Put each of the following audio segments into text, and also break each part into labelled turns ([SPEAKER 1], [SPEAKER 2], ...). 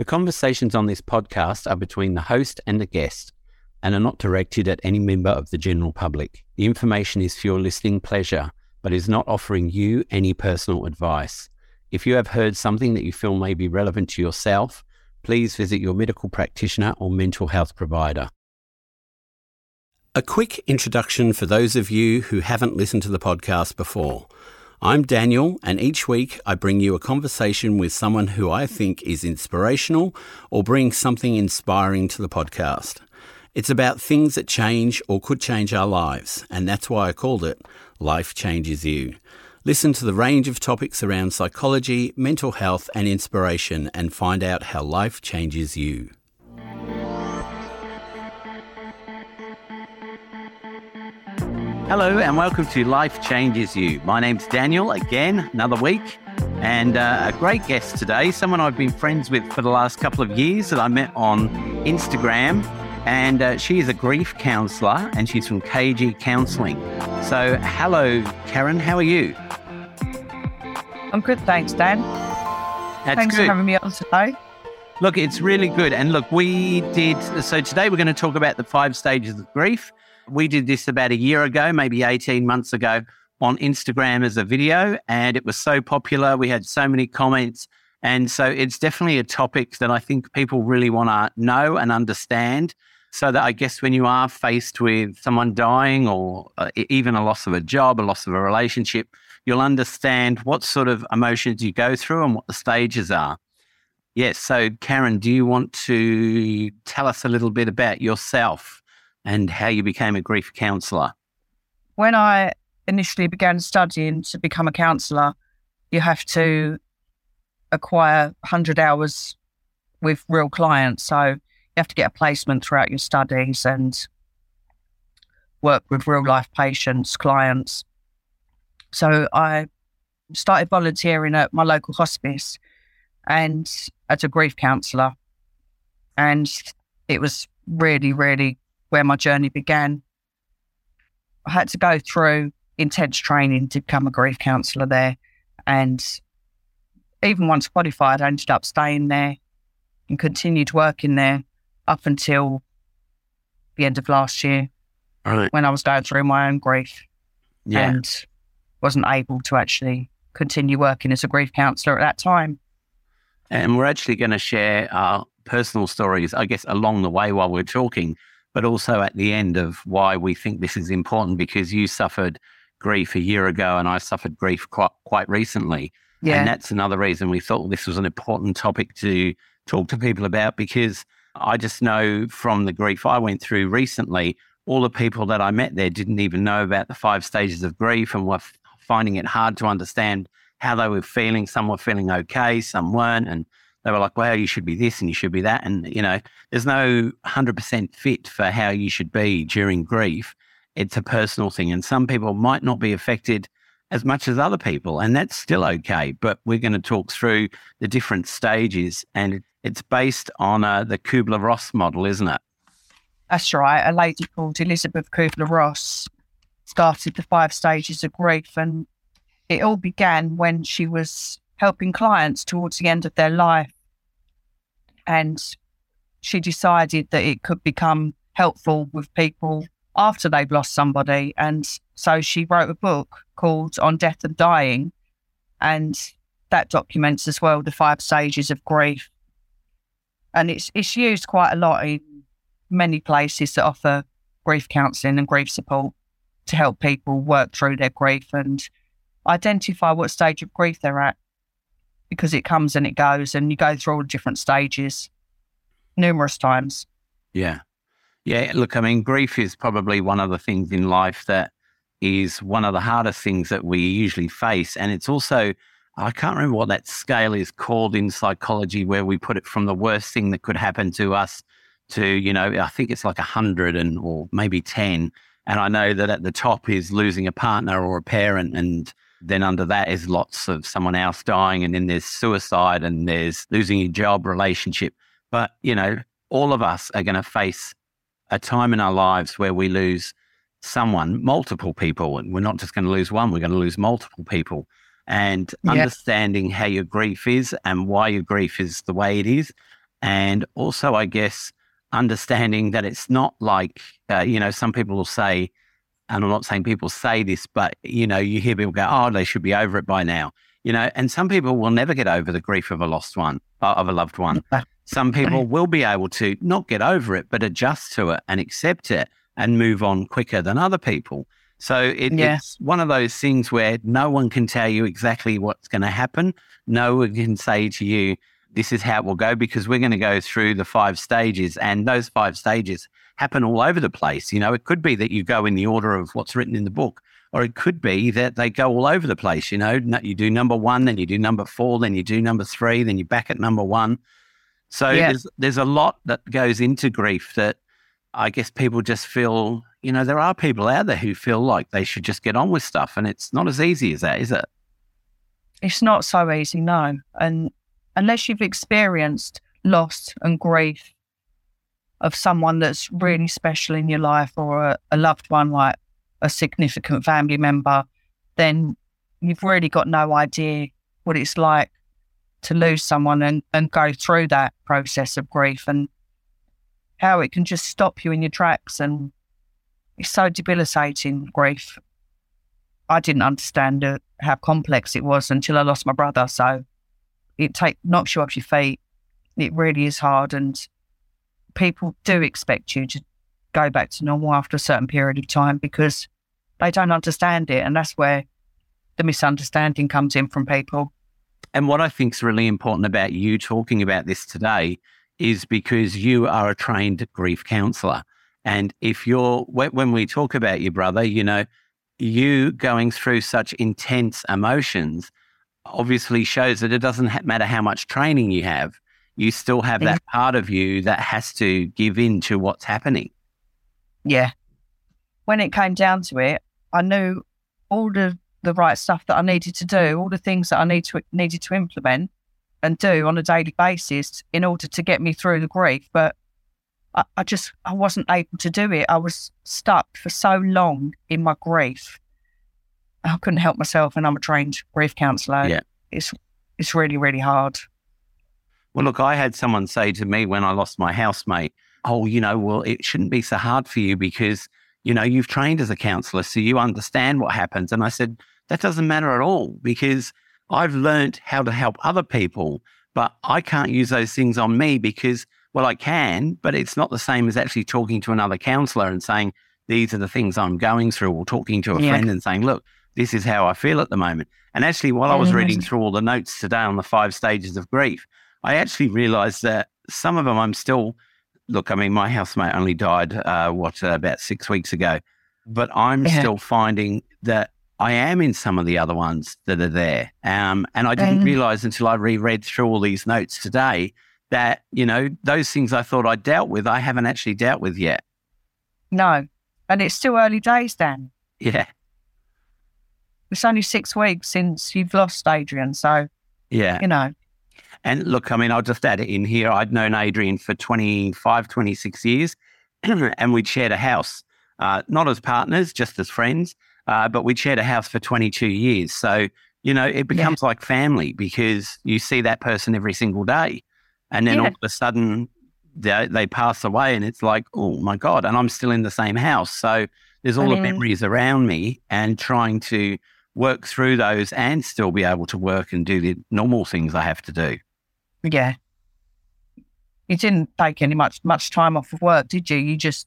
[SPEAKER 1] The conversations on this podcast are between the host and the guest and are not directed at any member of the general public. The information is for your listening pleasure, but is not offering you any personal advice. If you have heard something that you feel may be relevant to yourself, please visit your medical practitioner or mental health provider. A quick introduction for those of you who haven't listened to the podcast before. I'm Daniel, and each week I bring you a conversation with someone who I think is inspirational or brings something inspiring to the podcast. It's about things that change or could change our lives, and that's why I called it Life Changes You. Listen to the range of topics around psychology, mental health, and inspiration, and find out how life changes you. Hello, and welcome to Life Changes You. My name's Daniel, again, another week, and uh, a great guest today, someone I've been friends with for the last couple of years that I met on Instagram and uh, she is a grief counsellor and she's from KG Counselling. So, hello, Karen, how are you?
[SPEAKER 2] I'm good, thanks, Dan.
[SPEAKER 1] That's
[SPEAKER 2] thanks
[SPEAKER 1] good.
[SPEAKER 2] for having me on today.
[SPEAKER 1] Look, it's really good. And look, we did, so today we're going to talk about the five stages of grief. We did this about a year ago, maybe 18 months ago on Instagram as a video, and it was so popular. We had so many comments. And so it's definitely a topic that I think people really want to know and understand. So that I guess when you are faced with someone dying or uh, even a loss of a job, a loss of a relationship, you'll understand what sort of emotions you go through and what the stages are. Yes. So, Karen, do you want to tell us a little bit about yourself and how you became a grief counsellor?
[SPEAKER 2] When I initially began studying to become a counsellor, you have to acquire 100 hours with real clients. So, you have to get a placement throughout your studies and work with real life patients, clients. So I started volunteering at my local hospice and as a grief counsellor. And it was really, really where my journey began. I had to go through intense training to become a grief counsellor there. And even once qualified, I ended up staying there and continued working there up until the end of last year
[SPEAKER 1] right.
[SPEAKER 2] when I was going through my own grief
[SPEAKER 1] Yeah.
[SPEAKER 2] and wasn't able to actually continue working as a grief counsellor at that time.
[SPEAKER 1] And we're actually going to share our personal stories, I guess, along the way while we're talking, but also at the end of why we think this is important because you suffered grief a year ago and I suffered grief quite, quite recently.
[SPEAKER 2] Yeah.
[SPEAKER 1] And that's another reason we thought this was an important topic to talk to people about because I just know from the grief I went through recently, all the people that I met there didn't even know about the five stages of grief and were f- finding it hard to understand how they were feeling. Some were feeling okay, some weren't. And they were like, wow, you should be this and you should be that. And, you know, there's no 100% fit for how you should be during grief. It's a personal thing. And some people might not be affected as much as other people, and that's still okay. But we're going to talk through the different stages, and it's based on uh, the Kubler Ross model, isn't it?
[SPEAKER 2] That's right. A lady called Elisabeth Kubler Ross started the five stages of grief, and it all began when she was helping clients towards the end of their life. And she decided that it could become helpful with people after they've lost somebody. And so she wrote a book called On Death and Dying. And that documents as well the five stages of grief. And it's it's used quite a lot in many places that offer grief counselling and grief support to help people work through their grief and identify what stage of grief they're at because it comes and it goes and you go through all the different stages numerous times.
[SPEAKER 1] Yeah. Yeah. Look, I mean, grief is probably one of the things in life that is one of the hardest things that we usually face. And it's also, I can't remember what that scale is called in psychology, where we put it from the worst thing that could happen to us to, you know, I think it's like a hundred and or maybe 10. And I know that at the top is losing a partner or a parent. And then under that is lots of someone else dying. And then there's suicide and there's losing your job, relationship. But, you know, all of us are going to face a time in our lives where we lose someone, multiple people. And we're not just going to lose one, we're going to lose multiple people. And
[SPEAKER 2] Yeah.
[SPEAKER 1] understanding how your grief is and why your grief is the way it is And also, I guess, understanding that it's not like, uh, you know, some people will say, and I'm not saying people say this, but, you know, you hear people go, oh, they should be over it by now, you know, and some people will never get over the grief of a lost one, uh, of a loved one. Some people will be able to not get over it, but adjust to it and accept it and move on quicker than other people. So it, yeah. it's one of those things where no one can tell you exactly what's going to happen. No one can say to you, this is how it will go because we're going to go through the five stages and those five stages happen all over the place. You know, it could be that you go in the order of what's written in the book, or it could be that they go all over the place. You know, you do number one, then you do number four, then you do number three, then you're back at number one. So yeah. there's, there's a lot that goes into grief that I guess people just feel, you know, there are people out there who feel like they should just get on with stuff. And it's not as easy as that, is it?
[SPEAKER 2] It's not so easy, no. And unless you've experienced loss and grief of someone that's really special in your life or a, a loved one like a significant family member, then you've really got no idea what it's like to lose someone and, and go through that process of grief and how it can just stop you in your tracks and it's so debilitating grief. I didn't understand how complex it was until I lost my brother. So it take knocks you off your feet. It really is hard, and people do expect you to go back to normal after a certain period of time because they don't understand it, and that's where the misunderstanding comes in from people.
[SPEAKER 1] And what I think is really important about you talking about this today is because you are a trained grief counselor. And if you're, when we talk about your brother, you know, you going through such intense emotions obviously shows that it doesn't matter how much training you have, you still have that part of you that has to give in to what's happening.
[SPEAKER 2] Yeah. When it came down to it, I knew all the, the right stuff that I needed to do, all the things that I need to, needed to implement and do on a daily basis in order to get me through the grief. But I, I just I wasn't able to do it. I was stuck for so long in my grief I couldn't help myself, and I'm a trained grief counsellor.
[SPEAKER 1] Yeah,
[SPEAKER 2] it's it's really really hard.
[SPEAKER 1] Well, look, I had someone say to me when I lost my housemate, "Oh, you know, well, it shouldn't be so hard for you because you know you've trained as a counsellor, so you understand what happens." And I said, "That doesn't matter at all because I've learned how to help other people, but I can't use those things on me because." Well, I can, but it's not the same as actually talking to another counselor and saying, these are the things I'm going through, or talking to a yeah. friend and saying, look, this is how I feel at the moment. And actually, while I was reading through all the notes today on the five stages of grief, I actually realized that some of them I'm still, look, I mean, my housemate only died, uh, what, uh, about six weeks ago, but I'm yeah. still finding that I am in some of the other ones that are there. Um, and I didn't realize until I reread through all these notes today that, you know, those things I thought I dealt with, I haven't actually dealt with yet.
[SPEAKER 2] No. And it's still early days, Dan.
[SPEAKER 1] Yeah.
[SPEAKER 2] It's only six weeks since you've lost Adrian. So,
[SPEAKER 1] yeah.
[SPEAKER 2] You know.
[SPEAKER 1] And look, I mean, I'll just add it in here. I'd known Adrian for 25, 26 years, and we'd shared a house, uh, not as partners, just as friends, uh, but we'd shared a house for 22 years. So, you know, it becomes yeah. like family because you see that person every single day. And then yeah. all of a sudden, they, they, pass away, and it's like, oh my God, and I'm still in the same house. So there's all I mean, the memories around me and trying to work through those and still be able to work and do the normal things I have to do.
[SPEAKER 2] Yeah. You didn't take any much much time off of work, did you? You just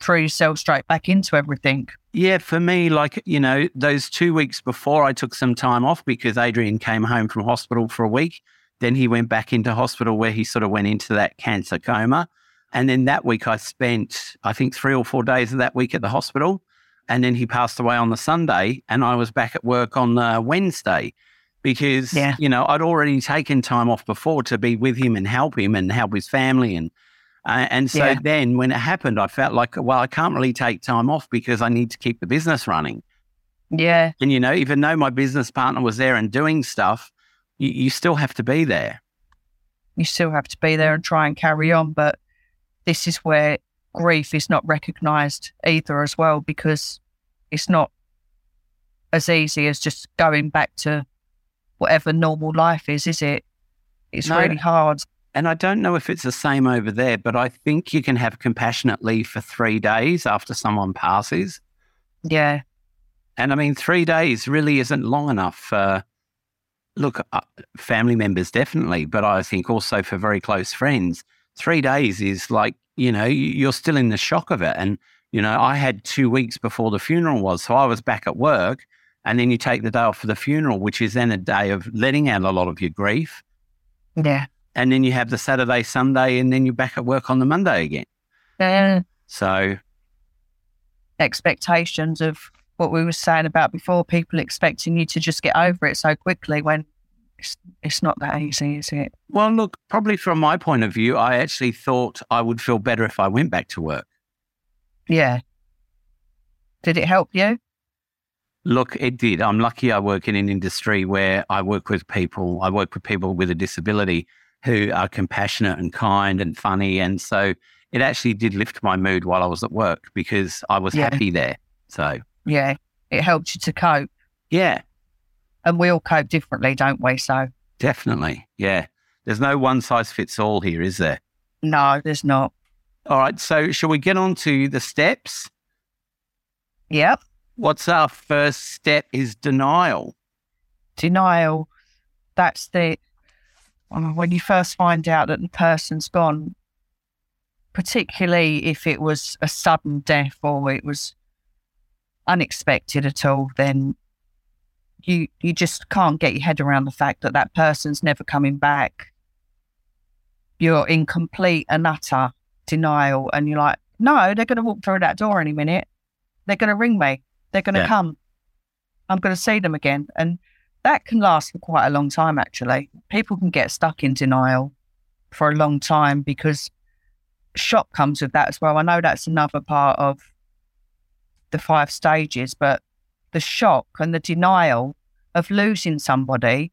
[SPEAKER 2] threw yourself straight back into everything.
[SPEAKER 1] Yeah, for me, like, you know, those two weeks before I took some time off because Adrian came home from hospital for a week. Then he went back into hospital where he sort of went into that cancer coma. And then that week I spent, I think, three or four days of that week at the hospital. And then he passed away on the Sunday, and I was back at work on the Wednesday because, yeah. you know, I'd already taken time off before to be with him and help him and help his family. And, uh, and so yeah. then when it happened, I felt like, well, I can't really take time off because I need to keep the business running.
[SPEAKER 2] Yeah.
[SPEAKER 1] And, you know, even though my business partner was there and doing stuff, you, you still have to be there.
[SPEAKER 2] You still have to be there and try and carry on. But this is where grief is not recognized either as well because it's not as easy as just going back to whatever normal life is, is it? It's no, really hard.
[SPEAKER 1] And I don't know if it's the same over there, but I think you can have compassionate leave for three days after someone passes.
[SPEAKER 2] Yeah.
[SPEAKER 1] And I mean, three days really isn't long enough for, look, uh, family members definitely, but I think also for very close friends. Three days is like, you know, you're still in the shock of it. And, you know, I had two weeks before the funeral was. So I was back at work. And then you take the day off for the funeral, which is then a day of letting out a lot of your grief.
[SPEAKER 2] Yeah.
[SPEAKER 1] And then you have the Saturday, Sunday, and then you're back at work on the Monday again.
[SPEAKER 2] Yeah.
[SPEAKER 1] So
[SPEAKER 2] expectations of what we were saying about before, people expecting you to just get over it so quickly when it's, it's not that easy, is it?
[SPEAKER 1] Well, look, probably from my point of view, I actually thought I would feel better if I went back to work.
[SPEAKER 2] Yeah. Did it help you?
[SPEAKER 1] Look, it did. I'm lucky I work in an industry where I work with people, I work with people with a disability who are compassionate and kind and funny. And so it actually did lift my mood while I was at work because I was
[SPEAKER 2] Yeah.
[SPEAKER 1] happy there. So,
[SPEAKER 2] Yeah. It helped you to cope.
[SPEAKER 1] yeah,
[SPEAKER 2] And we all cope differently, don't we? So,
[SPEAKER 1] definitely. Yeah. There's no one size fits all here, is there?
[SPEAKER 2] no, there's not.
[SPEAKER 1] All right. So, shall we get on to the steps?
[SPEAKER 2] Yep.
[SPEAKER 1] What's our first step is denial.
[SPEAKER 2] Denial. That's the, uh, when you first find out that the person's gone, particularly if it was a sudden death or it was unexpected at all, then you you just can't get your head around the fact that that person's never coming back. You're in complete and utter denial, and you're like, no, they're going to walk through that door any minute. They're going to ring me. They're going to
[SPEAKER 1] Yeah.
[SPEAKER 2] come. I'm going to see them again, and that can last for quite a long time. Actually, people can get stuck in denial for a long time because shock comes with that as well. I know that's another part of the five stages, but the shock and the denial of losing somebody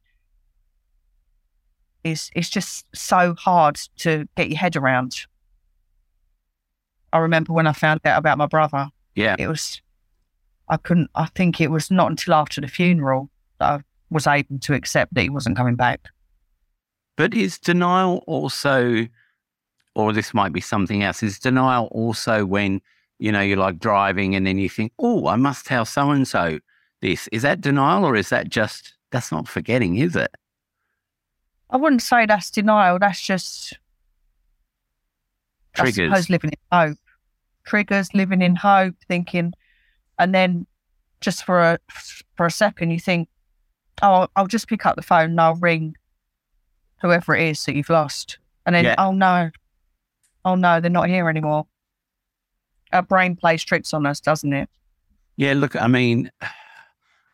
[SPEAKER 2] is is just so hard to get your head around. I remember when I found out about my brother,
[SPEAKER 1] Yeah.
[SPEAKER 2] it was I couldn't I think it was not until after the funeral that I was able to accept that he wasn't coming back.
[SPEAKER 1] But is denial also, or this might be something else, is denial also when, you know, you're like driving and then you think, oh, I must tell so and so this? Is that denial or is that just, that's not forgetting, is it?
[SPEAKER 2] I wouldn't say that's denial, that's just I
[SPEAKER 1] Triggers.
[SPEAKER 2] suppose living in hope. Triggers, living in hope, thinking, and then just for a for a second, you think, "Oh, I'll, I'll just pick up the phone and I'll ring whoever it is that you've lost," and then,
[SPEAKER 1] Yeah.
[SPEAKER 2] "Oh no, oh no, they're not here anymore." Our brain plays tricks on us, doesn't it?
[SPEAKER 1] Yeah, look, I mean,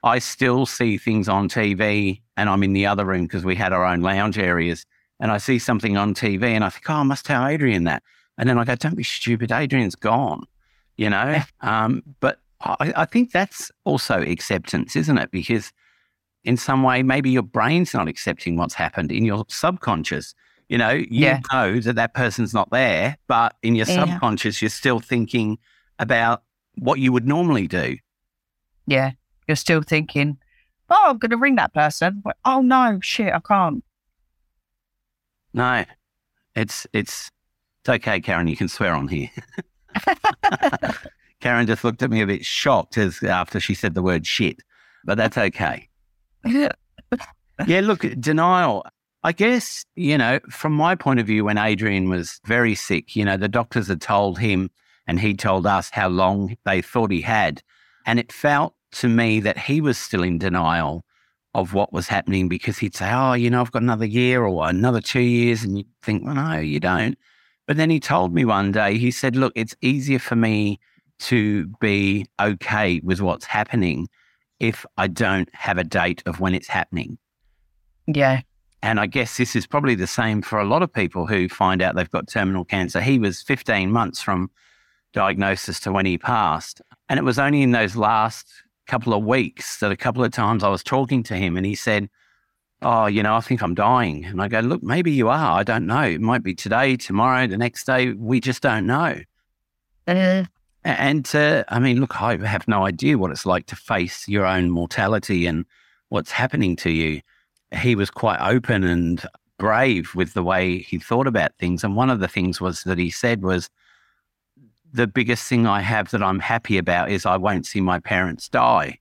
[SPEAKER 1] I still see things on TV and I'm in the other room because we had our own lounge areas and I see something on TV and I think, oh, I must tell Adrian that. And then I go, don't be stupid. Adrian's gone, you know? um, but I, I think that's also acceptance, isn't it? Because in some way, maybe your brain's not accepting what's happened in your subconscious. You know, you
[SPEAKER 2] Yeah.
[SPEAKER 1] know that that person's not there, but in your
[SPEAKER 2] Yeah.
[SPEAKER 1] subconscious, you're still thinking about what you would normally do.
[SPEAKER 2] Yeah, you're still thinking, "Oh, I'm going to ring that person." Oh no, shit, I can't.
[SPEAKER 1] No, it's it's it's okay, Karen. You can swear on here. Karen just looked at me a bit shocked as after she said the word shit, but that's okay. Yeah, look, denial. I guess you know, from my point of view, when Adrian was very sick, you know, the doctors had told him, and he told us how long they thought he had, and it felt to me that he was still in denial of what was happening because he'd say, "Oh, you know, I've got another year or another two years," and you'd think, "Well, no, you don't." But then he told me one day, he said, "Look, it's easier for me to be okay with what's happening if I don't have a date of when it's happening."
[SPEAKER 2] yeah,
[SPEAKER 1] And I guess this is probably the same for a lot of people who find out they've got terminal cancer. He was 15 months from diagnosis to when he passed. And it was only in those last couple of weeks that a couple of times I was talking to him and he said, Oh, you know, I think I'm dying. And I go, Look, maybe you are. I don't know. It might be today, tomorrow, the next day. We just don't know.
[SPEAKER 2] Uh,
[SPEAKER 1] A- And uh, I mean, look, I have no idea what it's like to face your own mortality and what's happening to you. He was quite open and brave with the way he thought about things. And one of the things was that he said was, the biggest thing I have that I'm happy about is I won't see my parents die.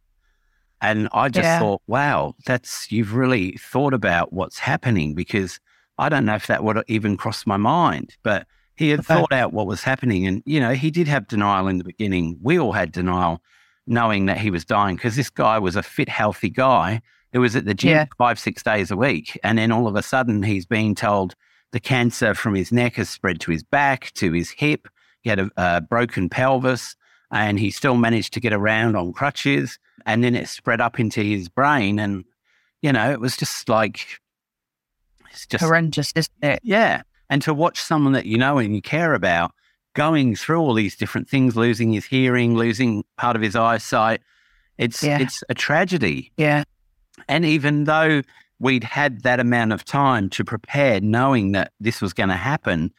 [SPEAKER 1] And I just yeah. thought, wow, that's you've really thought about what's happening because I don't know if that would even cross my mind, but he had thought out what was happening. And, you know, he did have denial in the beginning. We all had denial knowing that he was dying because this guy was a fit, healthy guy who was at the gym yeah. five, six days a week. And then all of a sudden he's being told the cancer from his neck has spread to his back, to his hip. He had a, a broken pelvis and he still managed to get around on crutches. And then it spread up into his brain. And, you know, it was just like,
[SPEAKER 2] it's just horrendous, isn't it?
[SPEAKER 1] Yeah. And to watch someone that you know and you care about going through all these different things, losing his hearing, losing part of his eyesight, it's yeah. it's a tragedy.
[SPEAKER 2] Yeah.
[SPEAKER 1] And even though we'd had that amount of time to prepare, knowing that this was going to happen,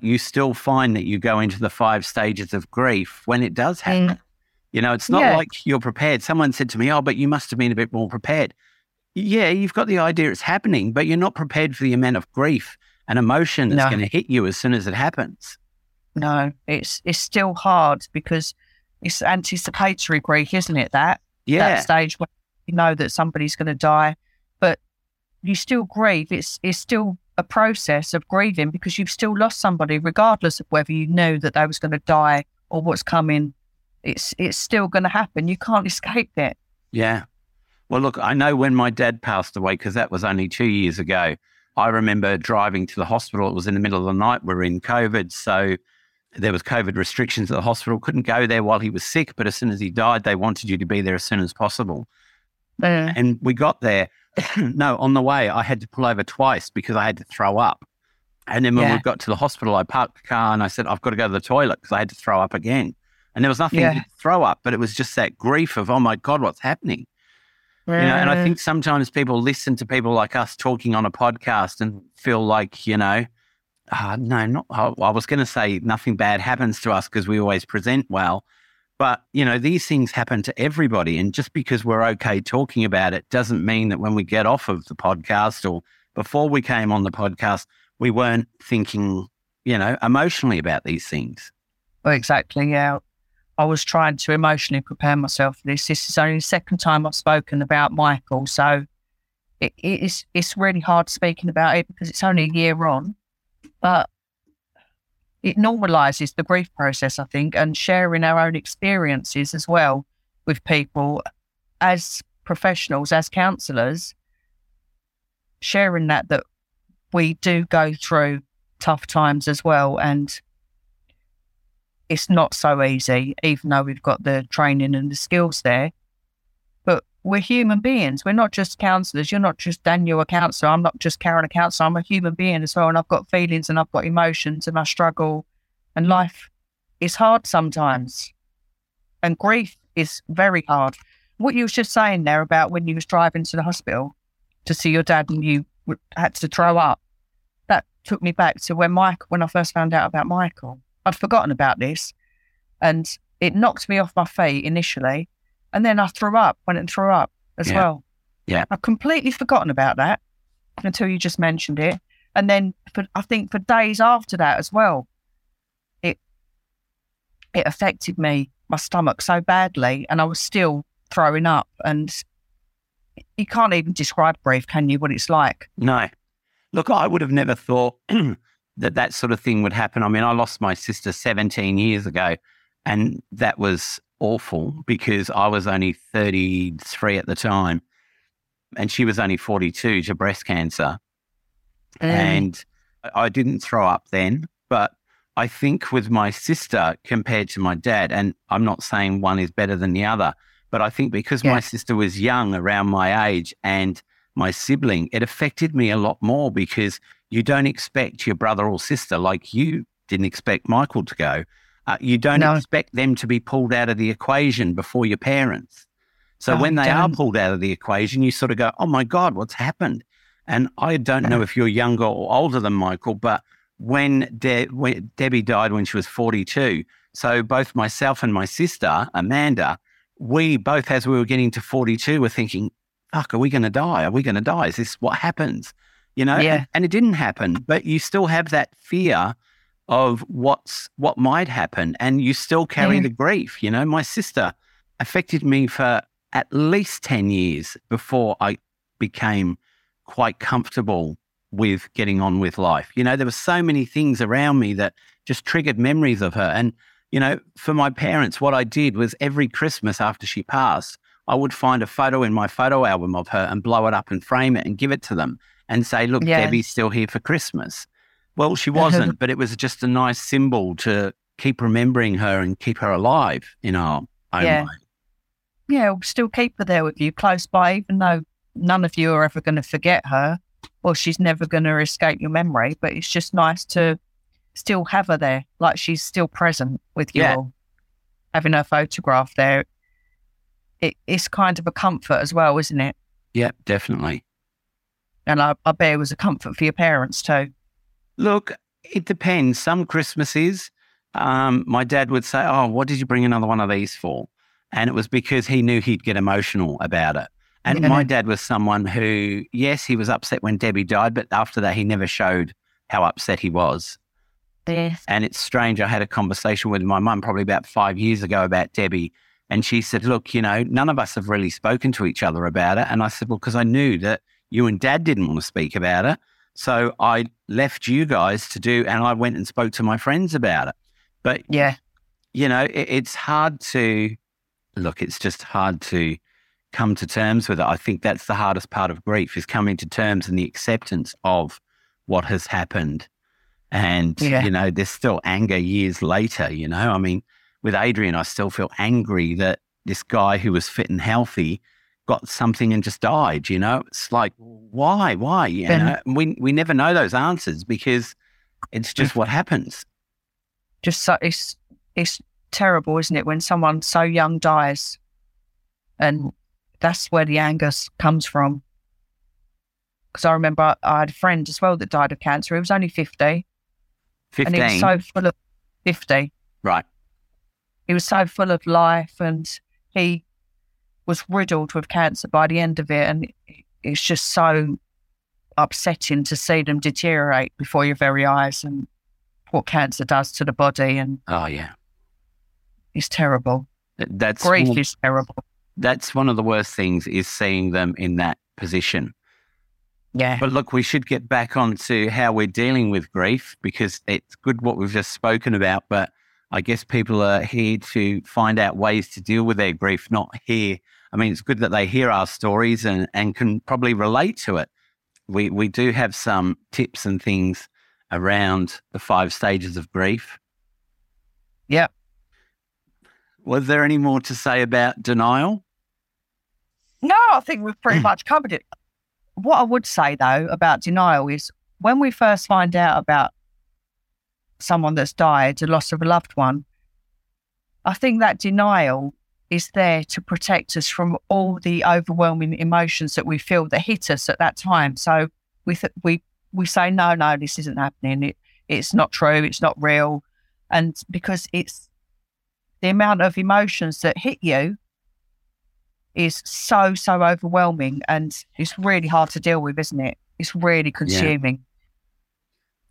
[SPEAKER 1] you still find that you go into the five stages of grief when it does happen. Mm. You know, it's not yeah. like you're prepared. Someone said to me, Oh, but you must have been a bit more prepared. Yeah, you've got the idea it's happening, but you're not prepared for the amount of grief and emotion that's no. going to hit you as soon as it happens.
[SPEAKER 2] No, it's it's still hard because it's anticipatory grief, isn't it? That
[SPEAKER 1] yeah.
[SPEAKER 2] that stage where you know that somebody's going to die, but you still grieve. It's it's still a process of grieving because you've still lost somebody, regardless of whether you knew that they was going to die or what's coming. It's it's still going to happen. You can't escape it.
[SPEAKER 1] Yeah. Well, look, I know when my dad passed away because that was only two years ago. I remember driving to the hospital. It was in the middle of the night. We are in COVID, so there was COVID restrictions at the hospital. Couldn't go there while he was sick, but as soon as he died, they wanted you to be there as soon as possible. Uh, and we got there. no, on the way, I had to pull over twice because I had to throw up. And then when yeah. we got to the hospital, I parked the car and I said, I've got to go to the toilet because I had to throw up again. And there was nothing yeah. to throw up, but it was just that grief of, oh my God, what's happening? You know, and I think sometimes people listen to people like us talking on a podcast and feel like, you know, uh, no, not, I, I was going to say nothing bad happens to us because we always present well. But, you know, these things happen to everybody. And just because we're okay talking about it doesn't mean that when we get off of the podcast or before we came on the podcast, we weren't thinking, you know, emotionally about these things.
[SPEAKER 2] Well, exactly. Yeah. I was trying to emotionally prepare myself for this. This is only the second time I've spoken about Michael, so it, it's it's really hard speaking about it because it's only a year on, but it normalizes the grief process, I think, and sharing our own experiences as well with people as professionals, as counsellors, sharing that that we do go through tough times as well, and it's not so easy, even though we've got the training and the skills there. We're human beings. We're not just counsellors. You're not just Daniel, a counsellor. I'm not just Karen, a counsellor. I'm a human being as well. And I've got feelings and I've got emotions and I struggle. And life is hard sometimes. And grief is very hard. What you was just saying there about when you was driving to the hospital to see your dad and you had to throw up, that took me back to when Mike, when I first found out about Michael I'd forgotten about this and it knocked me off my feet initially. And then I threw up, went and threw up as
[SPEAKER 1] yeah.
[SPEAKER 2] well.
[SPEAKER 1] Yeah.
[SPEAKER 2] I've completely forgotten about that until you just mentioned it. And then for, I think for days after that as well, it it affected me, my stomach so badly, and I was still throwing up. And you can't even describe grief, can you? What it's like?
[SPEAKER 1] No. Look, I would have never thought that that sort of thing would happen. I mean, I lost my sister 17 years ago, and that was awful because I was only 33 at the time, and she was only 42 to breast cancer. Mm. And I didn't throw up then, but I think with my sister compared to my dad, and I'm not saying one is better than the other, but I think because yeah. my sister was young around my age and my sibling, it affected me a lot more because you don't expect your brother or sister, like you didn't expect Michael to go, uh, you don't no. expect them to be pulled out of the equation before your parents. So oh, when they are pulled out of the equation, you sort of go, oh my God, what's happened? And I don't know if you're younger or older than Michael, but when, De- when Debbie died when she was 42, so both myself and my sister, Amanda, we both, as we were getting to 42, were thinking, fuck, are we going to die? Are we going to die? Is this what happens? you know,
[SPEAKER 2] Yeah.
[SPEAKER 1] and, and it didn't happen, but you still have that fear of what's what might happen, and you still carry
[SPEAKER 2] Yeah.
[SPEAKER 1] the grief. You know, my sister affected me for at least ten years before I became quite comfortable with getting on with life. You know, there were so many things around me that just triggered memories of her. And, you know, for my parents, what I did was every Christmas after she passed, I would find a photo in my photo album of her and blow it up and frame it and give it to them and say, look,
[SPEAKER 2] Yeah.
[SPEAKER 1] Debbie's still here for Christmas. Well, she wasn't, but it was just a nice symbol to keep remembering her and keep her alive in our own
[SPEAKER 2] Yeah.
[SPEAKER 1] way.
[SPEAKER 2] Yeah, still keep her there with you, close by, even though none of you are ever going to forget her or she's never going to escape your memory. But it's just nice to still have her there, like she's still present with you
[SPEAKER 1] Yeah.
[SPEAKER 2] all. Having her photograph there, it, it's kind of a comfort as well, isn't it?
[SPEAKER 1] Yeah, definitely.
[SPEAKER 2] And I, I bet it was a comfort for your parents too.
[SPEAKER 1] Look, it depends. Some Christmases, um, my dad would say, Oh, what did you bring another one of these for? And it was because he knew he'd get emotional about it. And
[SPEAKER 2] Yeah.
[SPEAKER 1] my dad was someone who, yes, he was upset when Debbie died, but after that, he never showed how upset he was.
[SPEAKER 2] Yes.
[SPEAKER 1] And it's strange. I had a conversation with my mum probably about five years ago about Debbie. And she said, Look, you know, none of us have really spoken to each other about it. And I said, Well, because I knew that you and dad didn't want to speak about it. So I left you guys to do, and I went and spoke to my friends about it. But,
[SPEAKER 2] Yeah.
[SPEAKER 1] you know, it, it's hard to look, it's just hard to come to terms with it. I think that's the hardest part of grief is coming to terms and the acceptance of what has happened. And,
[SPEAKER 2] Yeah.
[SPEAKER 1] you know, there's still anger years later, you know. I mean, with Adrian, I still feel angry that this guy who was fit and healthy got something and just died, you know. It's like, why? Why? You
[SPEAKER 2] Ben-
[SPEAKER 1] know, we, we never know those answers because it's just what happens.
[SPEAKER 2] just so it's it's terrible, isn't it, when someone so young dies, and that's where the anger comes from. Because I remember I, had a friend as well that died of cancer. He was only fifty,
[SPEAKER 1] 15.
[SPEAKER 2] and he was so full of fifty.
[SPEAKER 1] right.
[SPEAKER 2] He was so full of life, and he was riddled with cancer by the end of it, and it's just so upsetting to see them deteriorate before your very eyes, and what cancer does to the body, and
[SPEAKER 1] Oh, yeah.
[SPEAKER 2] it's terrible.
[SPEAKER 1] Th- That's
[SPEAKER 2] Grief
[SPEAKER 1] one-
[SPEAKER 2] is terrible.
[SPEAKER 1] that's one of the worst things is seeing them in that position.
[SPEAKER 2] Yeah.
[SPEAKER 1] But look, we should get back onto how we're dealing with grief because it's good what we've just spoken about. But I guess people are here to find out ways to deal with their grief, not hear. I mean, it's good that they hear our stories and, and can probably relate to it. We, we do have some tips and things around the five stages of grief.
[SPEAKER 2] Yeah.
[SPEAKER 1] Was there any more to say about denial?
[SPEAKER 2] No, I think we've pretty much covered it. What I would say though about denial is when we first find out about someone that's died, the loss of a loved one, I think that denial is there to protect us from all the overwhelming emotions that we feel that hit us at that time. So we th- we we say no, no, this isn't happening. It it's not true. It's not real, and because it's the amount of emotions that hit you is so so overwhelming and it's really hard to deal with isn't it it's really consuming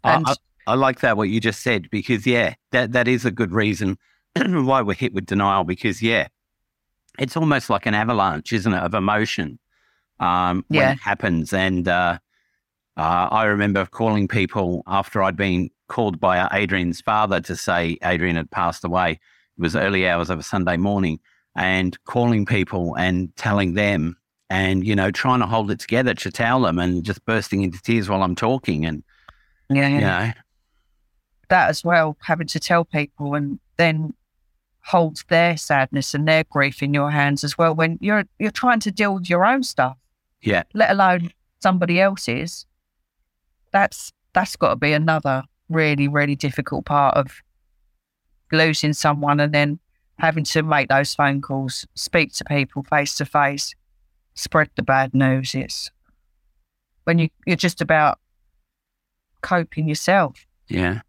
[SPEAKER 1] I-
[SPEAKER 2] and
[SPEAKER 1] I, I like that what you just said because yeah, that that is a good reason why we're hit with denial because yeah, it's almost like an avalanche, isn't it, of emotion um, when it happens. And uh, uh, I remember calling people after I'd been called by Adrian's father to say Adrian had passed away. It was early hours of a Sunday morning, and calling people and telling them. And you know, trying to hold it together to tell them, and just bursting into tears while I'm talking, and
[SPEAKER 2] yeah,
[SPEAKER 1] you know,
[SPEAKER 2] that as well having to tell people and then hold their sadness and their grief in your hands as well when you're you're trying to deal with your own stuff.
[SPEAKER 1] Yeah,
[SPEAKER 2] let alone somebody else's. That's that's got to be another really really difficult part of losing someone and then having to make those phone calls speak to people face to face spread the bad news. It's when you you're just about coping yourself.
[SPEAKER 1] Yeah.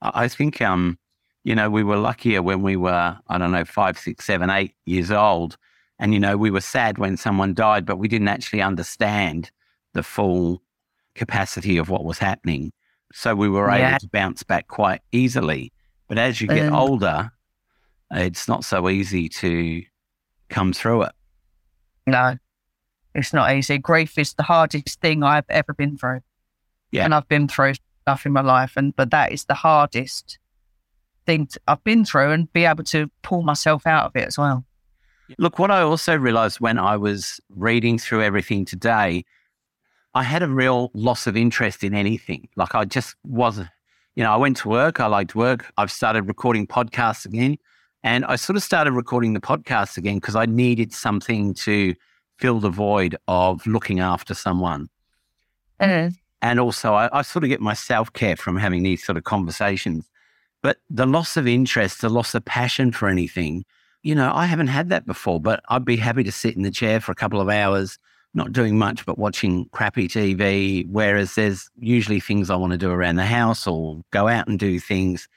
[SPEAKER 1] I think, um, you know, we were luckier when we were, I don't know, five, six, seven, eight years old. And, you know, we were sad when someone died, but we didn't actually understand the full capacity of what was happening. So we were
[SPEAKER 2] Yeah.
[SPEAKER 1] able to bounce back quite easily. But as you get
[SPEAKER 2] Um,
[SPEAKER 1] older, it's not so easy to come through it.
[SPEAKER 2] No, it's not easy. Grief is the hardest thing I've ever been through.
[SPEAKER 1] Yeah.
[SPEAKER 2] And I've been through stuff in my life, and but that is the hardest thing I've been through, and be able to pull myself out of it as well.
[SPEAKER 1] Look, what I also realized when I was reading through everything today, I had a real loss of interest in anything. Like I just wasn't, you know, I went to work, I liked work. I've started recording podcasts again. And I sort of started recording the podcasts again because I needed something to fill the void of looking after someone. Mm. And also, I, I sort of get my self care from having these sort of conversations. But the loss of interest, the loss of passion for anything, you know, I haven't had that before, but I'd be happy to sit in the chair for a couple of hours, not doing much, but watching crappy TV. Whereas there's usually things I want to do around the house or go out and do things.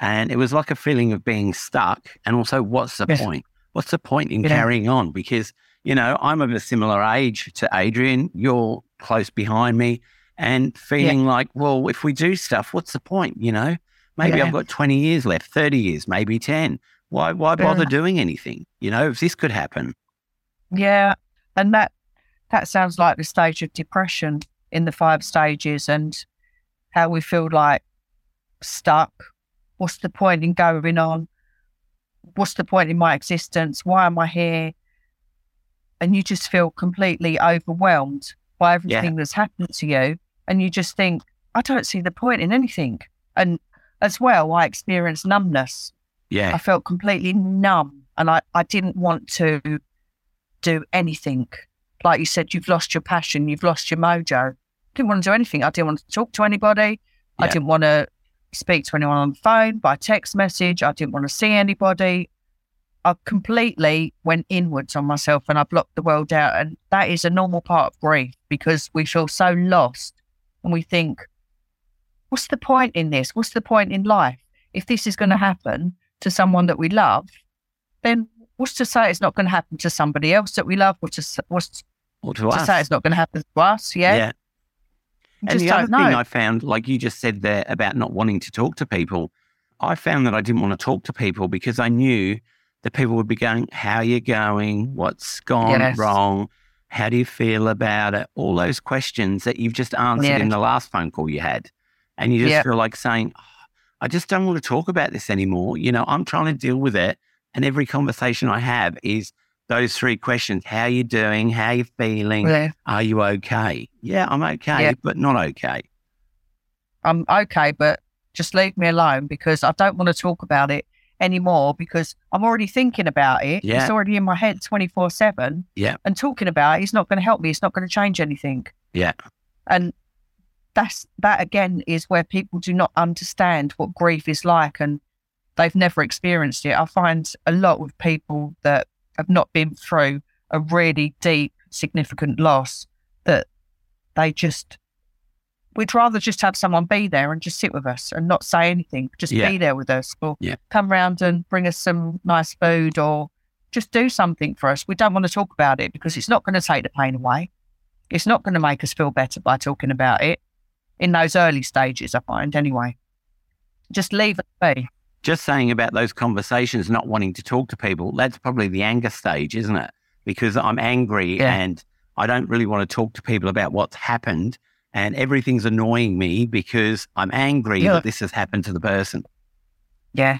[SPEAKER 1] And it was like a feeling of being stuck. And also, what's the
[SPEAKER 2] Yes.
[SPEAKER 1] point? What's the point in
[SPEAKER 2] Yeah.
[SPEAKER 1] carrying on? Because, you know, I'm of a similar age to Adrian. You're close behind me and feeling like, well, if we do stuff, what's the point? You know, maybe
[SPEAKER 2] Yeah.
[SPEAKER 1] I've got 20 years left, 30 years, maybe 10. Why, why bother
[SPEAKER 2] Yeah.
[SPEAKER 1] doing anything? You know, if this could happen.
[SPEAKER 2] Yeah, and that that sounds like the stage of depression in the five stages, and how we feel like stuck. What's the point in going on? What's the point in my existence? Why am I here? And you just feel completely overwhelmed by everything that's happened to you, and you just think, I don't see the point in anything. And as well, I experienced numbness.
[SPEAKER 1] Yeah.
[SPEAKER 2] I felt completely numb and I, I didn't want to do anything. Like you said, you've lost your passion, you've lost your mojo. I didn't want to do anything. I didn't want to talk to anybody. I didn't want to speak to anyone on the phone, by text message. I didn't want to see anybody. I completely went inwards on myself and I blocked the world out. And that is a normal part of grief because we feel so lost and we think, what's the point in this? What's the point in life? If this is going to happen to someone that we love, then what's to say it's not going to happen to somebody else that we love? What's to, what's
[SPEAKER 1] Or to
[SPEAKER 2] to
[SPEAKER 1] us.
[SPEAKER 2] say it's not going to happen to us? Yeah.
[SPEAKER 1] yeah. And
[SPEAKER 2] just
[SPEAKER 1] the other
[SPEAKER 2] know.
[SPEAKER 1] thing I found, like you just said there about not wanting to talk to people, I found that I didn't want to talk to people because I knew that people would be going, How are you going? What's gone
[SPEAKER 2] Yes.
[SPEAKER 1] wrong? How do you feel about it? All those questions that you've just answered
[SPEAKER 2] Yeah.
[SPEAKER 1] in the last phone call you had. And you just
[SPEAKER 2] Yeah.
[SPEAKER 1] feel like saying, "Oh, I just don't want to talk about this anymore. You know, I'm trying to deal with it. And every conversation I have is those three questions How are you doing? How are you feeling?
[SPEAKER 2] yeah.
[SPEAKER 1] Are you okay? Yeah, I'm okay,
[SPEAKER 2] Yeah.
[SPEAKER 1] but not okay.
[SPEAKER 2] I'm okay, but just leave me alone because I don't want to talk about it anymore because I'm already thinking about it.
[SPEAKER 1] Yeah.
[SPEAKER 2] It's already in my head 24 7.
[SPEAKER 1] Yeah.
[SPEAKER 2] And talking about it is not going to help me. It's not going to change anything.
[SPEAKER 1] Yeah.
[SPEAKER 2] And that's that again is where people do not understand what grief is like and they've never experienced it. I find a lot of people that have not been through a really deep, significant loss that they just we'd rather just have someone be there and just sit with us and not say anything. Just
[SPEAKER 1] Yeah.
[SPEAKER 2] be there with us or
[SPEAKER 1] Yeah.
[SPEAKER 2] come round and bring us some nice food or just do something for us. We don't want to talk about it because it's not going to take the pain away. It's not going to make us feel better by talking about it in those early stages, I find, anyway. Just leave it be.
[SPEAKER 1] Just saying about those conversations, not wanting to talk to people, that's probably the anger stage, isn't it? Because I'm angry
[SPEAKER 2] Yeah.
[SPEAKER 1] and I don't really want to talk to people about what's happened and everything's annoying me because I'm angry
[SPEAKER 2] Yeah.
[SPEAKER 1] that this has happened to the person.
[SPEAKER 2] Yeah.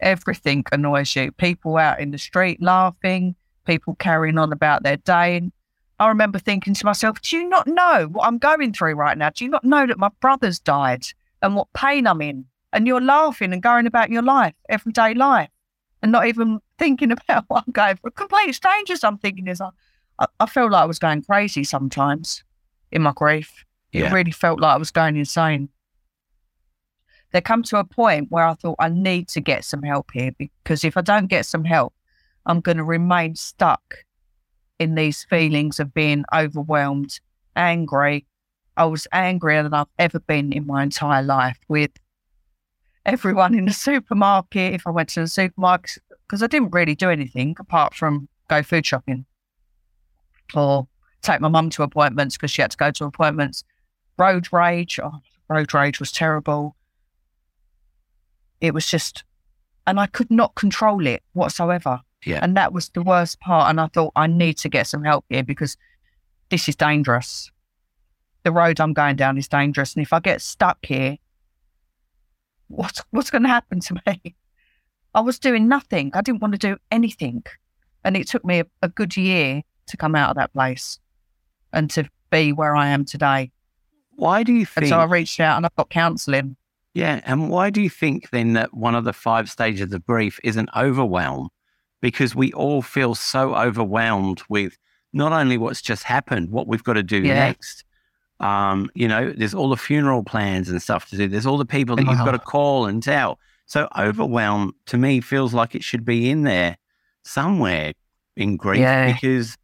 [SPEAKER 2] Everything annoys you. People out in the street laughing, people carrying on about their day. I remember thinking to myself, do you not know what I'm going through right now? Do you not know that my brother's died and what pain I'm in? And you're laughing and going about your life, everyday life, and not even thinking about what I'm going for. Complete strangers, I'm thinking is I, I, I feel like I was going crazy sometimes in my grief. It really felt like I was going insane there come to a point where I thought I need to get some help here because if I don't get some help, I'm going to remain stuck in these feelings of being overwhelmed, angry. I was angrier than I've ever been in my entire life with everyone in the supermarket. If I went to the supermarket, because I didn't really do anything apart from go food shopping or take my mum to appointments because she had to go to appointments. road rage. Oh, road rage was terrible. It was just, and I could not control it whatsoever.
[SPEAKER 1] Yeah.
[SPEAKER 2] And that was the worst part. And I thought, I need to get some help here because this is dangerous. The road I'm going down is dangerous. And if I get stuck here, what's, what's going to happen to me? I was doing nothing. I didn't want to do anything. And it took me a, a good year to come out of that place and to be where I am today.
[SPEAKER 1] Why do you think?
[SPEAKER 2] And so I reached out and I got counselling.
[SPEAKER 1] yeah. And why do you think then that one of the five stages of grief is an overwhelm? Because we all feel so overwhelmed with not only what's just happened, what we've got to do
[SPEAKER 2] Yeah.
[SPEAKER 1] next. Um, you know, there's all the funeral plans and stuff to do. There's all the people that you've got to call and tell. So overwhelm to me feels like it should be in there somewhere in grief
[SPEAKER 2] Yeah.
[SPEAKER 1] because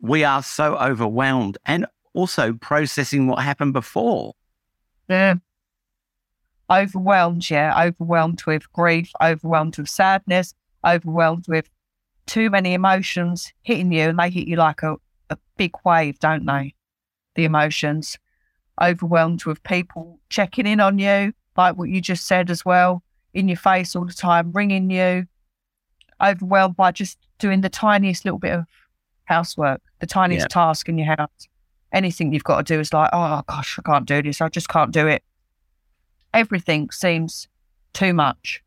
[SPEAKER 1] we are so overwhelmed and also processing what happened before.
[SPEAKER 2] Yeah. Overwhelmed, yeah. Overwhelmed with grief, overwhelmed with sadness, overwhelmed with too many emotions hitting you, and they hit you like a, a big wave, don't they? The emotions. Overwhelmed with people checking in on you, like what you just said as well, in your face all the time, ringing you. Overwhelmed by just doing the tiniest little bit of housework, the tiniest
[SPEAKER 1] Yeah.
[SPEAKER 2] task in your house. Anything you've got to do is like, oh gosh, I can't do this. I just can't do it everything seems too much.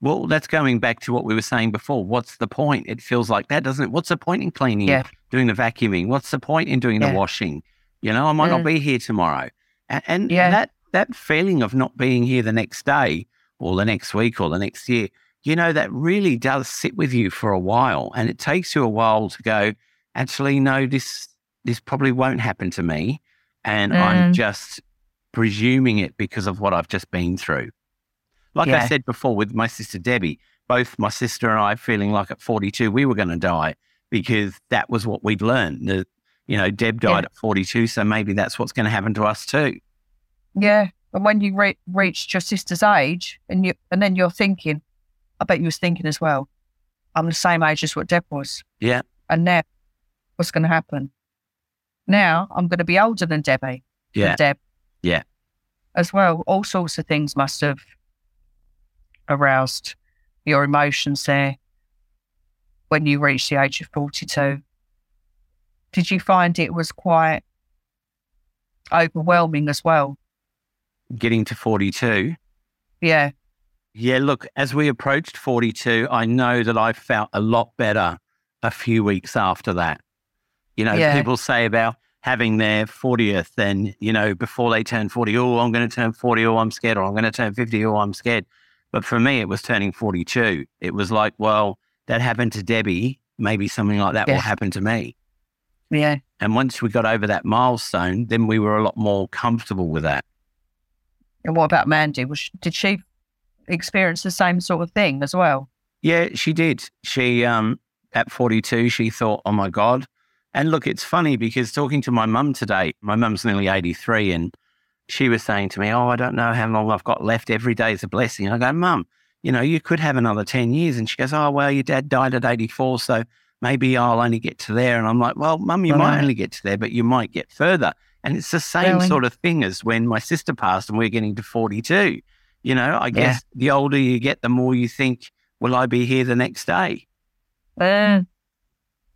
[SPEAKER 1] Well, that's going back to what we were saying before. What's the point? It feels like that, doesn't it? What's the point in cleaning,
[SPEAKER 2] Yeah.
[SPEAKER 1] doing the vacuuming? What's the point in doing
[SPEAKER 2] Yeah.
[SPEAKER 1] the washing? You know, I might not
[SPEAKER 2] Mm.
[SPEAKER 1] be here tomorrow. And, and
[SPEAKER 2] Yeah.
[SPEAKER 1] that, that feeling of not being here the next day or the next week or the next year, you know, that really does sit with you for a while. And it takes you a while to go, actually, no, this, this probably won't happen to me. And I'm
[SPEAKER 2] Mm.
[SPEAKER 1] just presuming it because of what I've just been through. Like I said before with my sister Debbie, both my sister and I feeling like at 42 we were going to die because that was what we'd learned. The, you know, Deb died
[SPEAKER 2] Yeah.
[SPEAKER 1] at 42, so maybe that's what's going to happen to us too.
[SPEAKER 2] Yeah. And when you re- reached your sister's age, and you and then you're thinking, I bet you was thinking as well, I'm the same age as what Deb was.
[SPEAKER 1] Yeah.
[SPEAKER 2] And now, what's going to happen? Now I'm going to be older than Debbie.
[SPEAKER 1] Yeah.
[SPEAKER 2] Deb.
[SPEAKER 1] Yeah.
[SPEAKER 2] As well, all sorts of things must have aroused your emotions there when you reached the age of 42. Did you find it was quite overwhelming as well?
[SPEAKER 1] Getting to 42.
[SPEAKER 2] Yeah.
[SPEAKER 1] Yeah, look, as we approached 42, I know that I felt a lot better a few weeks after that. You know,
[SPEAKER 2] Yeah.
[SPEAKER 1] people say about having their 40th and, you know, before they turn 40, oh, I'm going to turn 40, oh, I'm scared, or I'm going to turn 50, oh, I'm scared. But for me, it was turning 42. It was like, well, that happened to Debbie. Maybe something like that
[SPEAKER 2] Yeah.
[SPEAKER 1] will happen to me.
[SPEAKER 2] Yeah.
[SPEAKER 1] And once we got over that milestone, then we were a lot more comfortable with that.
[SPEAKER 2] And what about Mandy? Was she, did she experience the same sort of thing as well?
[SPEAKER 1] Yeah, she did. She um at 42, she thought, "Oh my god." And look, it's funny because talking to my mum today, my mum's nearly 83 and she was saying to me, "Oh, I don't know how long I've got left. Every day is a blessing." And I go, "Mum, you know, you could have another 10 years." And she goes, "Oh, well, your dad died at 84, so maybe I'll only get to there." And I'm like, "Well, mum, you might only get to there, but you might get further." And it's the same
[SPEAKER 2] Really?
[SPEAKER 1] sort of thing as when my sister passed and we're getting to 42. You know, I guess the older you get, the more you think, will I be here the next day?
[SPEAKER 2] Uh,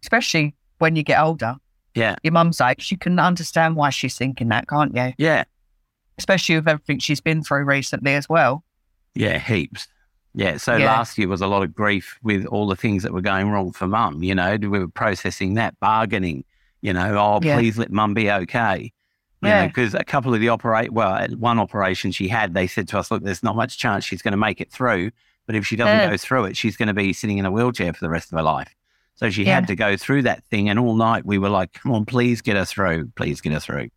[SPEAKER 2] especially when you get older.
[SPEAKER 1] Yeah.
[SPEAKER 2] Your mum's age, you can understand why she's thinking that, can't you?
[SPEAKER 1] Yeah.
[SPEAKER 2] Especially with everything she's been through recently as well.
[SPEAKER 1] Yeah. Heaps. Yeah. So
[SPEAKER 2] Yeah.
[SPEAKER 1] last year was a lot of grief with all the things that were going wrong for mum. You know, we were processing that, bargaining, you know, oh,
[SPEAKER 2] Yeah.
[SPEAKER 1] please let mum be okay. You
[SPEAKER 2] Yeah.
[SPEAKER 1] because a couple of the operate, well, one operation she had, they said to us, look, there's not much chance she's going to make it through. But if she doesn't
[SPEAKER 2] Yeah.
[SPEAKER 1] go through it, she's going to be sitting in a wheelchair for the rest of her life. So she had to go through that thing. And all night we were like, come on, please get her through. Please get her through.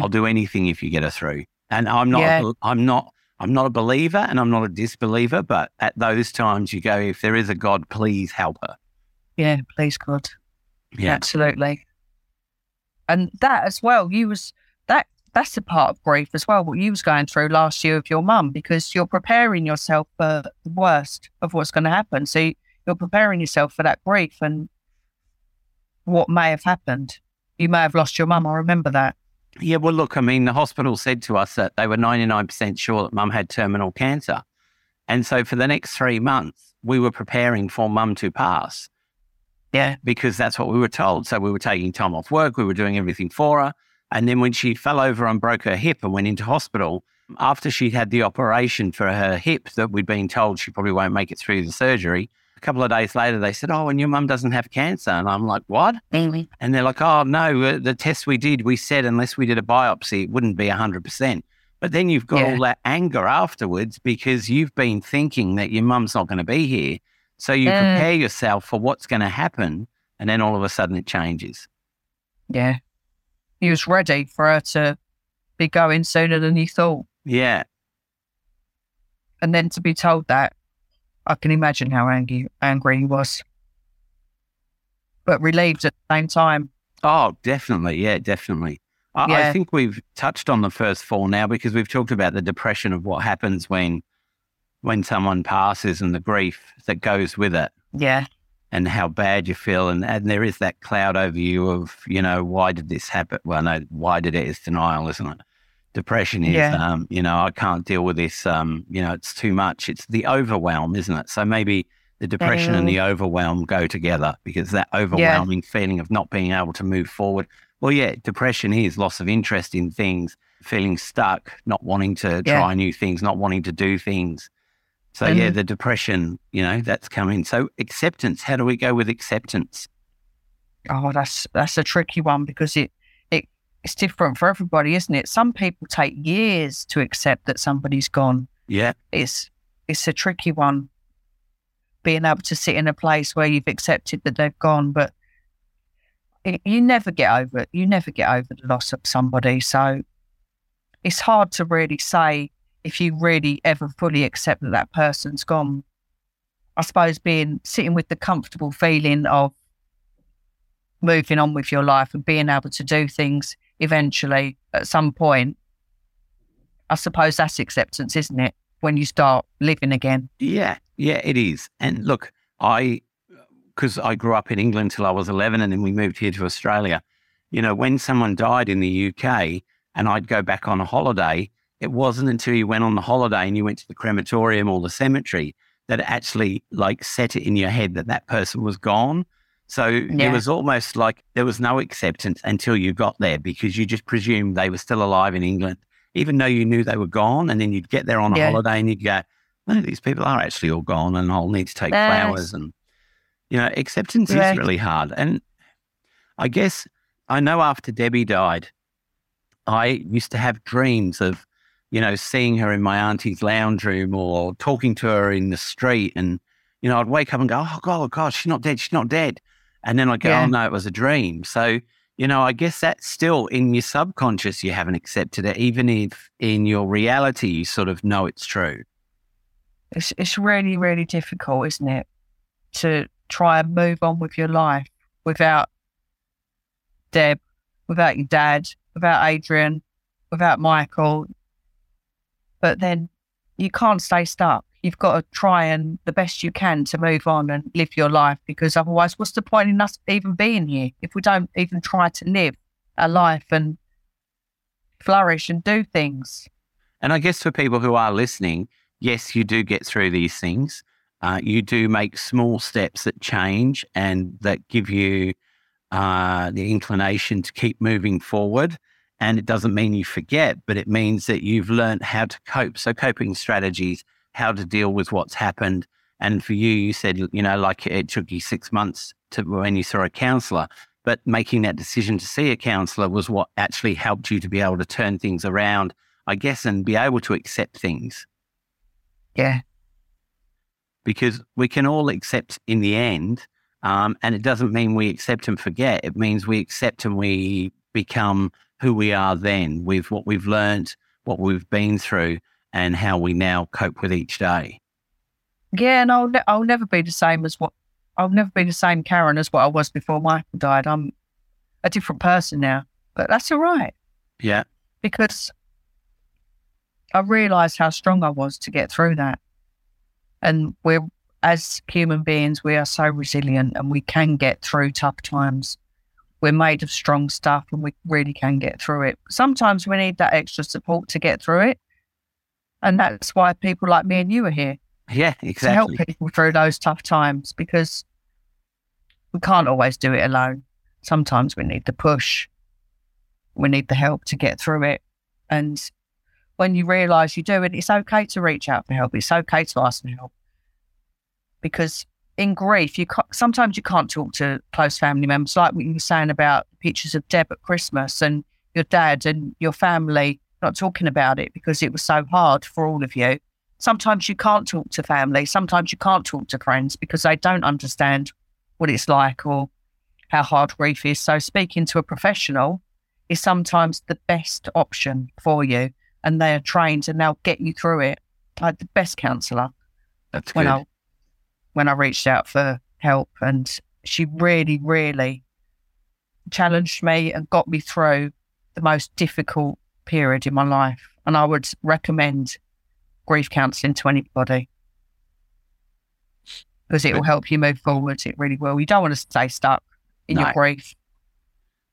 [SPEAKER 1] I'll do anything if you get her through. And I'm not,
[SPEAKER 2] Yeah.
[SPEAKER 1] I'm not, I'm not a believer and I'm not a disbeliever. But at those times, you go, if there is a God, please help her.
[SPEAKER 2] Yeah, please God.
[SPEAKER 1] Yeah,
[SPEAKER 2] Absolutely. And that as well, you was that that's a part of grief as well, what you was going through last year with your mum, because you're preparing yourself for the worst of what's going to happen. So you- you're preparing yourself for that grief and what may have happened. You may have lost your mum. I remember that.
[SPEAKER 1] Yeah, well, look, I mean, the hospital said to us that they were 99% sure that mum had terminal cancer. And so for the next three months, we were preparing for mum to pass.
[SPEAKER 2] Yeah.
[SPEAKER 1] Because that's what we were told. So we were taking time off work, we were doing everything for her. And then when she fell over and broke her hip and went into hospital, after she had the operation for her hip that we'd been told she probably won't make it through the surgery, a couple of days later, they said, Oh, and your mum doesn't have cancer. And I'm like, What?
[SPEAKER 2] Really?
[SPEAKER 1] And they're like, Oh, no, uh, the test we did, we said unless we did a biopsy, it wouldn't be 100%. But then you've got
[SPEAKER 2] Yeah.
[SPEAKER 1] all that anger afterwards because you've been thinking that your mum's not going to be here. So you
[SPEAKER 2] Mm.
[SPEAKER 1] prepare yourself for what's going to happen. And then all of a sudden it changes.
[SPEAKER 2] Yeah. He was ready for her to be going sooner than he thought.
[SPEAKER 1] Yeah.
[SPEAKER 2] And then to be told that, I can imagine how angry angry he was. But relieved at the same time.
[SPEAKER 1] Oh, definitely. Yeah, definitely. I, I think we've touched on the first four now because we've talked about the depression of what happens when when someone passes and the grief that goes with it
[SPEAKER 2] Yeah.
[SPEAKER 1] and how bad you feel and, and there is that cloud over you of, you know, why did this happen? Well, no, why did it is denial, isn't it? Depression is
[SPEAKER 2] Yeah.
[SPEAKER 1] um, you know, I can't deal with this, um, you know, it's too much. It's the overwhelm, isn't it? So maybe the depression and the overwhelm go together because that overwhelming feeling of not being able to move forward. Well, yeah, depression is loss of interest in things, feeling stuck, not wanting to
[SPEAKER 2] Yeah.
[SPEAKER 1] try new things, not wanting to do things. So yeah,
[SPEAKER 2] Mhm.
[SPEAKER 1] the depression, you know, that's coming. So acceptance, how do we go with acceptance?
[SPEAKER 2] Oh, that's that's a tricky one because it it's different for everybody, isn't it? Some people take years to accept that somebody's gone.
[SPEAKER 1] Yeah,
[SPEAKER 2] It's it's a tricky one. Being able to sit in a place where you've accepted that they've gone, but it, you never get over it. You never get over the loss of somebody. So it's hard to really say if you really ever fully accept that that person's gone. I suppose being sitting with the comfortable feeling of moving on with your life and being able to do things eventually at some point. I suppose that's acceptance, isn't it? When you start living again.
[SPEAKER 1] yeah, yeah, it is. And look, I, because I grew up in England till I was 11 and then we moved here to Australia. You know, when someone died in the UK and I'd go back on a holiday, it wasn't until you went on the holiday and you went to the crematorium or the cemetery that it actually like set it in your head that that person was gone. So it was almost like there was no acceptance until you got there because you just presumed they were still alive in England, even though you knew they were gone. And then you'd get there on a
[SPEAKER 2] Yeah.
[SPEAKER 1] holiday and you'd go, no, these people are actually all gone and I'll need to take
[SPEAKER 2] Yes.
[SPEAKER 1] flowers. And, you know, acceptance
[SPEAKER 2] Right.
[SPEAKER 1] is really hard. And I guess I know after Debbie died, I used to have dreams of, you know, seeing her in my auntie's lounge room or talking to her in the street. And, you know, I'd wake up and go, oh, God, oh, God, she's not dead. She's not dead. And then I'd go, oh,
[SPEAKER 2] Yeah.
[SPEAKER 1] oh, no, it was a dream. So, you know, I guess that's still in your subconscious, you haven't accepted it, even if in your reality, you sort of know it's true.
[SPEAKER 2] It's it's really, really difficult, isn't it? To try and move on with your life without Deb, without your dad, without Adrian, without Michael. But then you can't stay stuck. You've got to try and the best you can to move on and live your life because otherwise, what's the point in us even being here if we don't even try to live a life and flourish and do things?
[SPEAKER 1] And I guess for people who are listening, yes, you do get through these things. Uh, you do make small steps that change and that give you uh, the inclination to keep moving forward. And it doesn't mean you forget, but it means that you've learned how to cope. So, coping strategies, how to deal with what's happened. And for you, you said, you know, like it took you six months to when you saw a counselor, but making that decision to see a counselor was what actually helped you to be able to turn things around, I guess, and be able to accept things
[SPEAKER 2] Yeah.
[SPEAKER 1] because we can all accept in the end. Um, and it doesn't mean we accept and forget. It means we accept and we become who we are then with what we've learned, what we've been through, and how we now cope with each day.
[SPEAKER 2] Yeah, and I'll ne- I'll never be the same as what I'll never be the same Karen as what I was before Michael died. I'm a different person now, but that's all right
[SPEAKER 1] Yeah.
[SPEAKER 2] because I realised how strong I was to get through that, and we're as human beings we are so resilient and we can get through tough times. we're made of strong stuff and we really can get through it. Sometimes we need that extra support to get through it. And that's why people like me and you are here.
[SPEAKER 1] Yeah, exactly.
[SPEAKER 2] To help people through those tough times because we can't always do it alone. Sometimes we need the push. We need the help to get through it. And when you realize you do it, it's okay to reach out for help. It's okay to ask for help. Because in grief, you sometimes you can't talk to close family members, like what you were saying about pictures of Deb at Christmas and your dad and your family not talking about it because it was so hard for all of you. Sometimes you can't talk to family. Sometimes you can't talk to friends because they don't understand what it's like or how hard grief is. So speaking to a professional is sometimes the best option for you, and they are trained and they'll get you through it. I had the best counsellor
[SPEAKER 1] That's
[SPEAKER 2] when
[SPEAKER 1] good.
[SPEAKER 2] I when I reached out for help, and she really, really challenged me and got me through the most difficult period in my life. And I would recommend grief counselling to anybody because it will help you move forward. It really will. You don't want to stay stuck in
[SPEAKER 1] No.
[SPEAKER 2] your grief.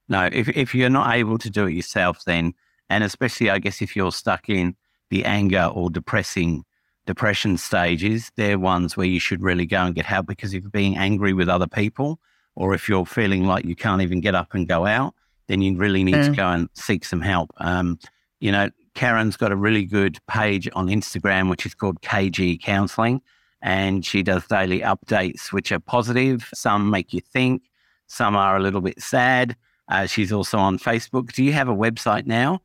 [SPEAKER 1] No, if if you're not able to do it yourself, then and especially I guess if you're stuck in the anger or depressing depression stages, they're ones where you should really go and get help because if you're being angry with other people or if you're feeling like you can't even get up and go out, then you really need to
[SPEAKER 2] Mm.
[SPEAKER 1] go and seek some help. Um, you know, Karen's got a really good page on Instagram which is called KG Counseling and she does daily updates which are positive, some make you think, some are a little bit sad. Uh, she's also on Facebook. Do you have a website now?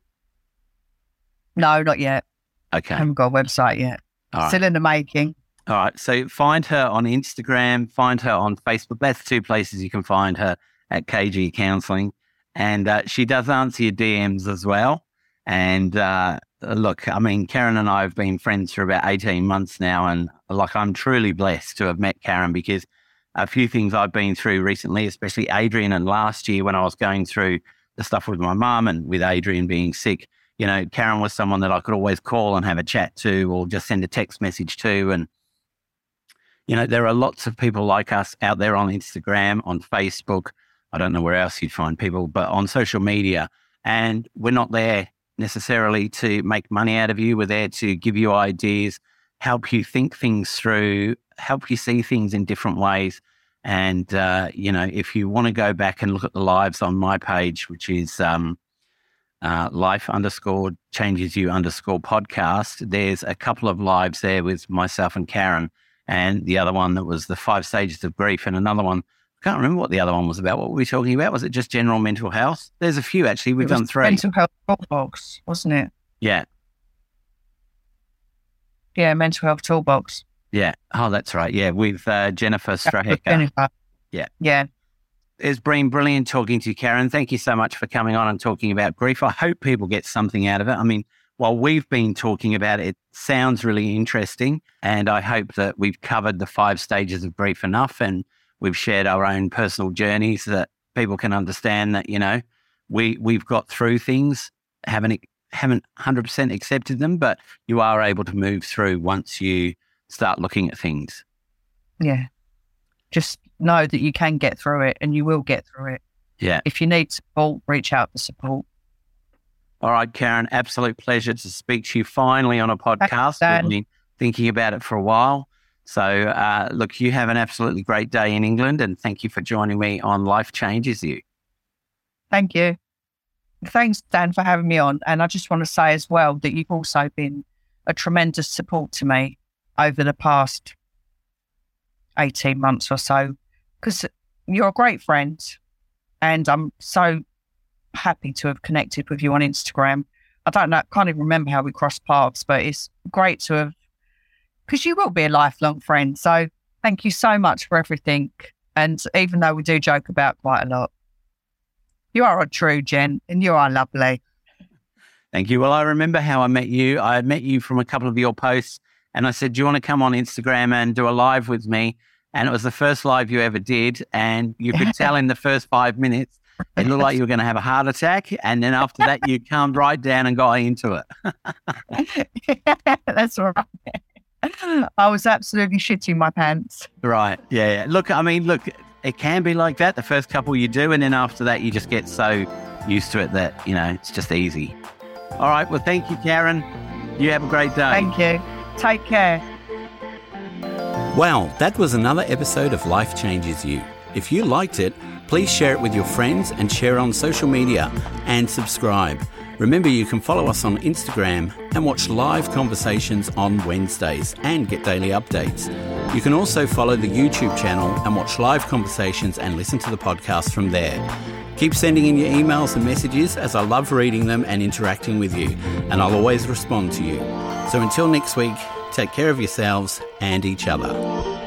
[SPEAKER 2] No, not yet.
[SPEAKER 1] Okay.
[SPEAKER 2] I haven't got a website yet.
[SPEAKER 1] Right.
[SPEAKER 2] Still in the making.
[SPEAKER 1] All right. So find her on Instagram, find her on Facebook. That's two places you can find her at KG Counseling. And uh, she does answer your DMs as well. And uh, look, I mean, Karen and I have been friends for about 18 months now. And like, I'm truly blessed to have met Karen because a few things I've been through recently, especially Adrian, and last year when I was going through the stuff with my mum and with Adrian being sick, you know, Karen was someone that I could always call and have a chat to or just send a text message to. And, you know, there are lots of people like us out there on Instagram, on Facebook. I don't know where else you'd find people, but on social media. And we're not there necessarily to make money out of you. We're there to give you ideas, help you think things through, help you see things in different ways. And, uh, you know, if you want to go back and look at the lives on my page, which is um, uh, life underscore changes you underscore podcast, there's a couple of lives there with myself and Karen, and the other one that was the five stages of grief, and another one. I can't remember what the other one was about. What were we talking about? Was it just general mental health? There's a few actually. We've done three.
[SPEAKER 2] Mental health toolbox, wasn't it?
[SPEAKER 1] Yeah,
[SPEAKER 2] Yeah, mental health toolbox.
[SPEAKER 1] yeah. Oh, that's right. Yeah, with uh, Jennifer
[SPEAKER 2] Jennifer.
[SPEAKER 1] Yeah.
[SPEAKER 2] Yeah.
[SPEAKER 1] It's been brilliant talking to you, Karen. Thank you so much for coming on and talking about grief. I hope people get something out of it. I mean, while we've been talking about it, it sounds really interesting. And I hope that we've covered the five stages of grief enough and we've shared our own personal journeys that people can understand that, you know, we, we've got through things, haven't, haven't 100% accepted them, but you are able to move through once you start looking at things.
[SPEAKER 2] Yeah. Just know that you can get through it and you will get through it.
[SPEAKER 1] Yeah.
[SPEAKER 2] If you need support, reach out for support.
[SPEAKER 1] All right, Karen, absolute pleasure to speak to you finally on a podcast. We've been thinking about it for a while. So, uh, look, you have an absolutely great day in England, and thank you for joining me on Life Changes You.
[SPEAKER 2] Thank you. Thanks, Dan, for having me on. And I just want to say as well that you've also been a tremendous support to me over the past 18 months or so, because you're a great friend. And I'm so happy to have connected with you on Instagram. I don't know, can't even remember how we crossed paths, but it's great to have, because you will be a lifelong friend. So thank you so much for everything. And even though we do joke about quite a lot, you are a true gent and you are lovely.
[SPEAKER 1] Thank you. Well, I remember how I met you. I met you from a couple of your posts, and I said, Do you want to come on Instagram and do a live with me? And it was the first live you ever did. And you could tell in the first five minutes, it looked like you were going to have a heart attack. And then after that, you calmed right down and got into it.
[SPEAKER 2] That's all right. I was absolutely shitting my pants.
[SPEAKER 1] Right. Yeah, yeah. Look, I mean, look, it can be like that. The first couple you do, and then after that, you just get so used to it that, you know, it's just easy. All right. Well, thank you, Karen. You have a great day.
[SPEAKER 2] Thank you. Take care.
[SPEAKER 1] Well, that was another episode of Life Changes You. If you liked it, please share it with your friends and share on social media and subscribe. Remember, you can follow us on Instagram and watch live conversations on Wednesdays and get daily updates. You can also follow the YouTube channel and watch live conversations and listen to the podcast from there. Keep sending in your emails and messages as I love reading them and interacting with you, and I'll always respond to you. So until next week, take care of yourselves and each other.